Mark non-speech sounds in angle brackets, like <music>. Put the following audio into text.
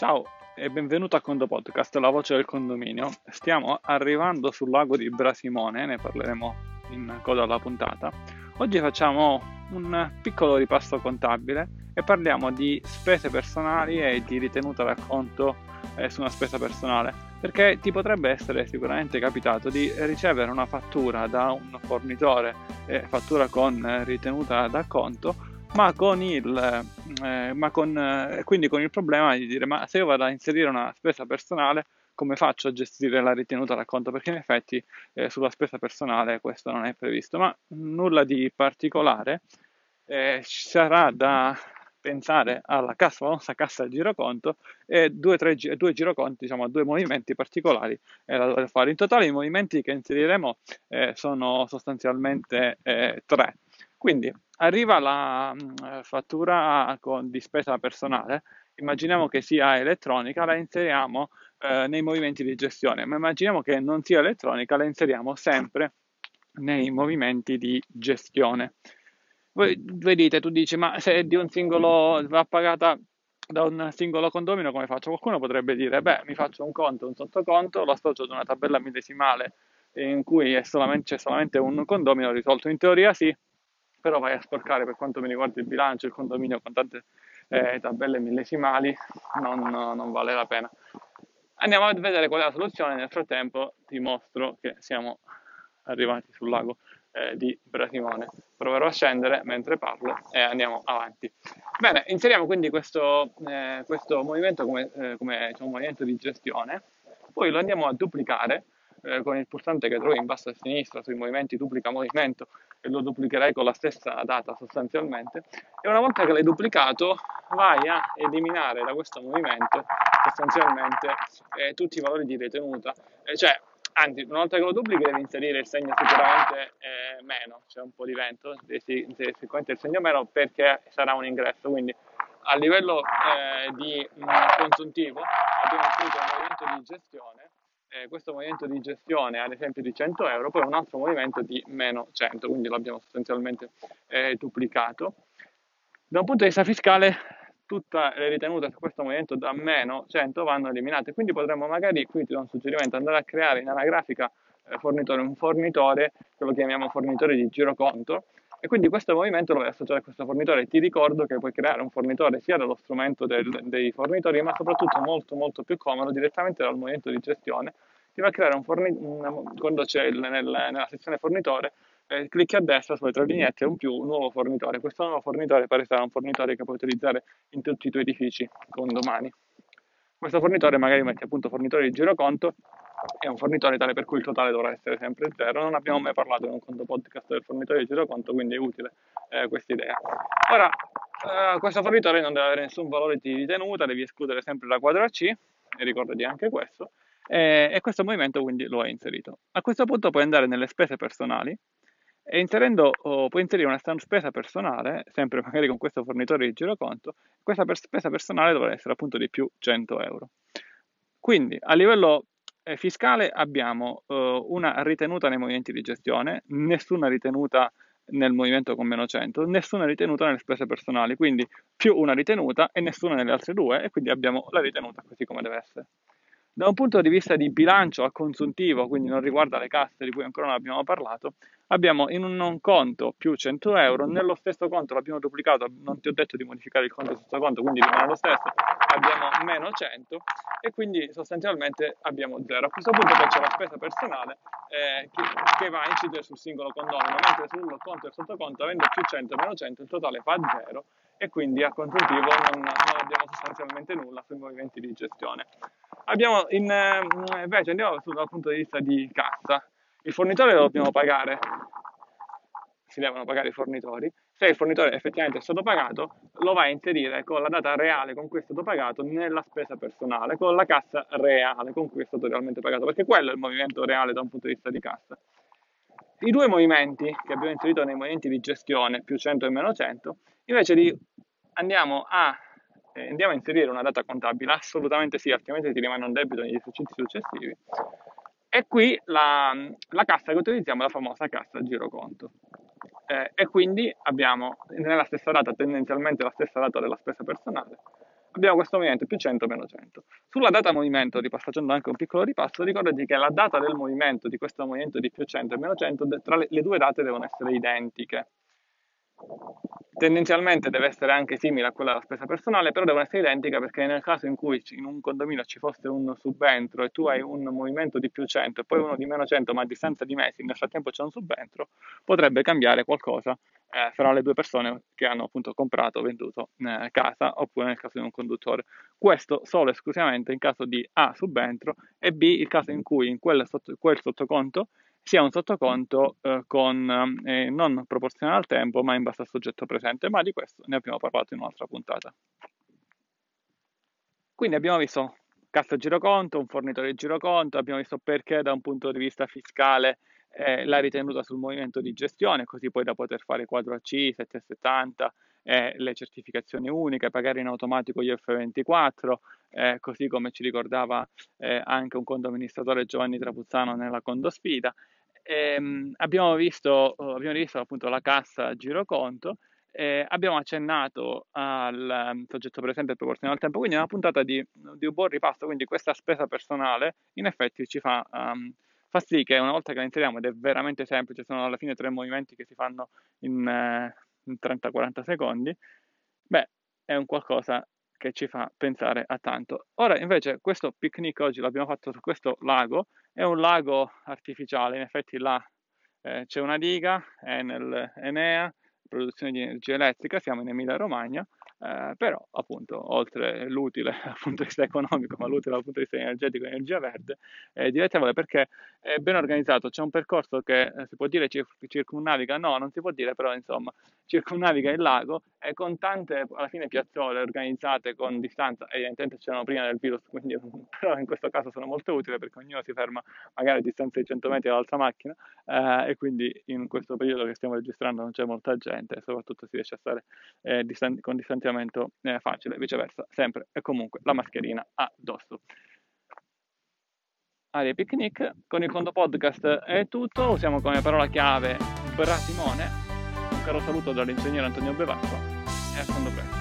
Ciao e benvenuto a Condo Podcast, la voce del condominio. Stiamo arrivando sul lago di Brasimone, ne parleremo in coda alla puntata. Oggi facciamo un piccolo ripasso contabile e parliamo di spese personali e di ritenuta d'acconto eh, su una spesa personale, perché ti potrebbe essere sicuramente capitato di ricevere una fattura da un fornitore, eh, fattura con ritenuta d'acconto, ma con il, eh, ma con, eh, quindi con il problema di dire ma se io vado a inserire una spesa personale come faccio a gestire la ritenuta racconto perché in effetti eh, sulla spesa personale questo non è previsto ma nulla di particolare eh, ci sarà da pensare alla cassa, famosa cassa giroconto e due, tre, due giroconti, diciamo due movimenti particolari eh, da fare. In totale i movimenti che inseriremo eh, sono sostanzialmente tre. Quindi arriva la mh, mm, fattura con, di spesa personale, immaginiamo che sia elettronica, la inseriamo eh, nei movimenti di gestione, ma immaginiamo che non sia elettronica, la inseriamo sempre nei movimenti di gestione. Voi, dite, tu dici, ma se di un singolo va pagata da un singolo condomino come faccio? Qualcuno potrebbe dire, beh, mi faccio un conto, un sottoconto, lo associo ad una tabella millesimale in cui solamente, c'è solamente un condomino risolto. In teoria sì, però vai a sporcare per quanto mi riguarda il bilancio, il condominio con tante eh, tabelle millesimali, non, non, vale la pena. Andiamo a vedere qual è la soluzione, nel frattempo ti mostro che siamo arrivati sul lago eh, di Brasimone. Proverò a scendere mentre parlo e andiamo avanti. Bene, inseriamo quindi questo, eh, questo movimento come, eh, come diciamo, movimento di gestione, poi lo andiamo a duplicare eh, con il pulsante che trovi in basso a sinistra sui movimenti duplica movimento e lo duplicherai con la stessa data sostanzialmente. E una volta che l'hai duplicato vai a eliminare da questo movimento sostanzialmente eh, tutti i valori di ritenuta. Eh, cioè anzi una volta che lo duplichi devi inserire il segno sicuramente eh, meno c'è un po' di vento devi inserire sicuramente il segno meno perché sarà un ingresso. Quindi a livello eh, di mh, consuntivo abbiamo inserito un movimento di gestione eh, questo movimento di gestione ad esempio di 100 euro, poi un altro movimento di meno 100, quindi l'abbiamo sostanzialmente eh, duplicato. Da un punto di vista fiscale tutte le ritenute su questo movimento da meno 100 vanno eliminate, quindi potremmo magari, qui ti do un suggerimento, andare a creare in anagrafica eh, fornitore un fornitore, che lo chiamiamo fornitore di giroconto, e quindi questo movimento lo vai associare a questo fornitore. Ti ricordo che puoi creare un fornitore sia dallo strumento del, dei fornitori, ma soprattutto molto molto più comodo direttamente dal movimento di gestione. Ti va a creare un fornitore, quando c'è il, nel, nella sezione fornitore, eh, clicchi a destra sulle tre lineette un più, nuovo fornitore. Questo nuovo fornitore pare sarà un fornitore che puoi utilizzare in tutti i tuoi edifici con domani. Questo fornitore magari metti appunto fornitore di giroconto è un fornitore tale per cui il totale dovrà essere sempre zero. Non abbiamo mai parlato in un conto podcast del fornitore di giroconto, quindi è utile eh, questa idea. Ora, eh, questo fornitore non deve avere nessun valore di ritenuta, devi escludere sempre la quadra C, e ricordati anche questo, eh, e questo movimento quindi lo hai inserito. A questo punto puoi andare nelle spese personali e inserendo, oh, puoi inserire una spesa personale, sempre magari con questo fornitore di giroconto, questa per spesa personale dovrà essere appunto di più 100 euro. Quindi a livello fiscale abbiamo eh, una ritenuta nei movimenti di gestione, nessuna ritenuta nel movimento con meno 100, nessuna ritenuta nelle spese personali, quindi più una ritenuta e nessuna nelle altre due e quindi abbiamo la ritenuta così come deve essere. Da un punto di vista di bilancio a consuntivo, quindi non riguarda le casse di cui ancora non abbiamo parlato, abbiamo in un conto più 100 euro, nello stesso conto l'abbiamo duplicato, non ti ho detto di modificare il conto stesso conto, quindi rimane lo stesso, abbiamo meno 100 e quindi sostanzialmente abbiamo 0. A questo punto poi c'è la spesa personale eh, che, che, va a incidere sul singolo condomino, mentre sul conto e sottoconto avendo più 100 meno 100 il totale fa 0 e quindi a consuntivo non, non abbiamo sostanzialmente nulla sui movimenti di gestione. Abbiamo in, eh, invece andiamo dal punto di vista di cassa. Il fornitore lo dobbiamo pagare, si devono pagare i fornitori. Se il fornitore effettivamente è stato pagato, lo vai a inserire con la data reale con cui è stato pagato nella spesa personale, con la cassa reale con cui è stato realmente pagato, perché quello è il movimento reale da un punto di vista di cassa. I due movimenti che abbiamo inserito nei movimenti di gestione, più 100 e meno 100, invece di andiamo a eh, andiamo a inserire una data contabile? Assolutamente sì, altrimenti ti rimane un debito negli esercizi successivi. E qui la, la cassa che utilizziamo è la famosa cassa giroconto. Eh, e quindi abbiamo nella stessa data, tendenzialmente la stessa data della spesa personale, abbiamo questo movimento più 100 meno 100. Sulla data movimento, facendo anche un piccolo ripasso, ricordati che la data del movimento di questo movimento di più 100 e meno 100, tra le, le due date devono essere identiche tendenzialmente deve essere anche simile a quella della spesa personale, però devono essere identiche perché nel caso in cui in un condominio ci fosse un subentro e tu hai un movimento di più 100 e poi uno di meno 100, ma a distanza di mesi nel frattempo c'è un subentro, potrebbe cambiare qualcosa eh, fra le due persone che hanno appunto comprato o venduto eh, casa oppure nel caso di un conduttore. Questo solo esclusivamente in caso di A subentro e B il caso in cui in quel, sotto, quel sottoconto sia un sottoconto eh, con, eh, non proporzionale al tempo, ma in base al soggetto presente, ma di questo ne abbiamo parlato in un'altra puntata. Quindi abbiamo visto cassa giroconto, un fornitore di giroconto, abbiamo visto perché da un punto di vista fiscale eh, l'ha ritenuta sul movimento di gestione, così poi da poter fare quadro AC, 770, eh, le certificazioni uniche, pagare in automatico gli F24, eh, così come ci ricordava eh, anche un conto amministratore Giovanni Trapuzzano nella Condosfida. E, ehm, abbiamo, visto, abbiamo visto appunto la cassa giroconto eh, abbiamo accennato al um, soggetto presente proporzionale al tempo, quindi è una puntata di, di, un buon ripasso, quindi questa spesa personale in effetti ci fa, um, fa sì che una volta che la inseriamo, ed è veramente semplice, sono alla fine tre movimenti che si fanno in, eh, in 30-40 secondi, beh, è un qualcosa che ci fa pensare a tanto. Ora invece questo picnic oggi l'abbiamo fatto su questo lago, è un lago artificiale, in effetti là eh, c'è una diga, è nel Enea, produzione di energia elettrica, siamo in Emilia Romagna, eh, però appunto oltre l'utile dal punto di vista economico ma l'utile dal punto di vista energetico e energia verde è dilettevole perché è ben organizzato. C'è un percorso che eh, si può dire cir- circumnaviga no non si può dire però insomma circumnaviga il lago e con tante alla fine piazzole organizzate con distanza. Evidentemente c'erano prima del virus quindi <laughs> però in questo caso sono molto utili perché ognuno si ferma magari a distanza di 100 metri dall'altra macchina eh, e quindi in questo periodo che stiamo registrando non c'è molta gente soprattutto si riesce a stare eh, distan- con distanziamento distanziamento eh, facile, viceversa, sempre e comunque la mascherina addosso. Aria Picnic, con il conto podcast è tutto, usiamo come parola chiave Brasimone, un caro saluto dall'ingegnere Antonio Bevacqua e a quando presto.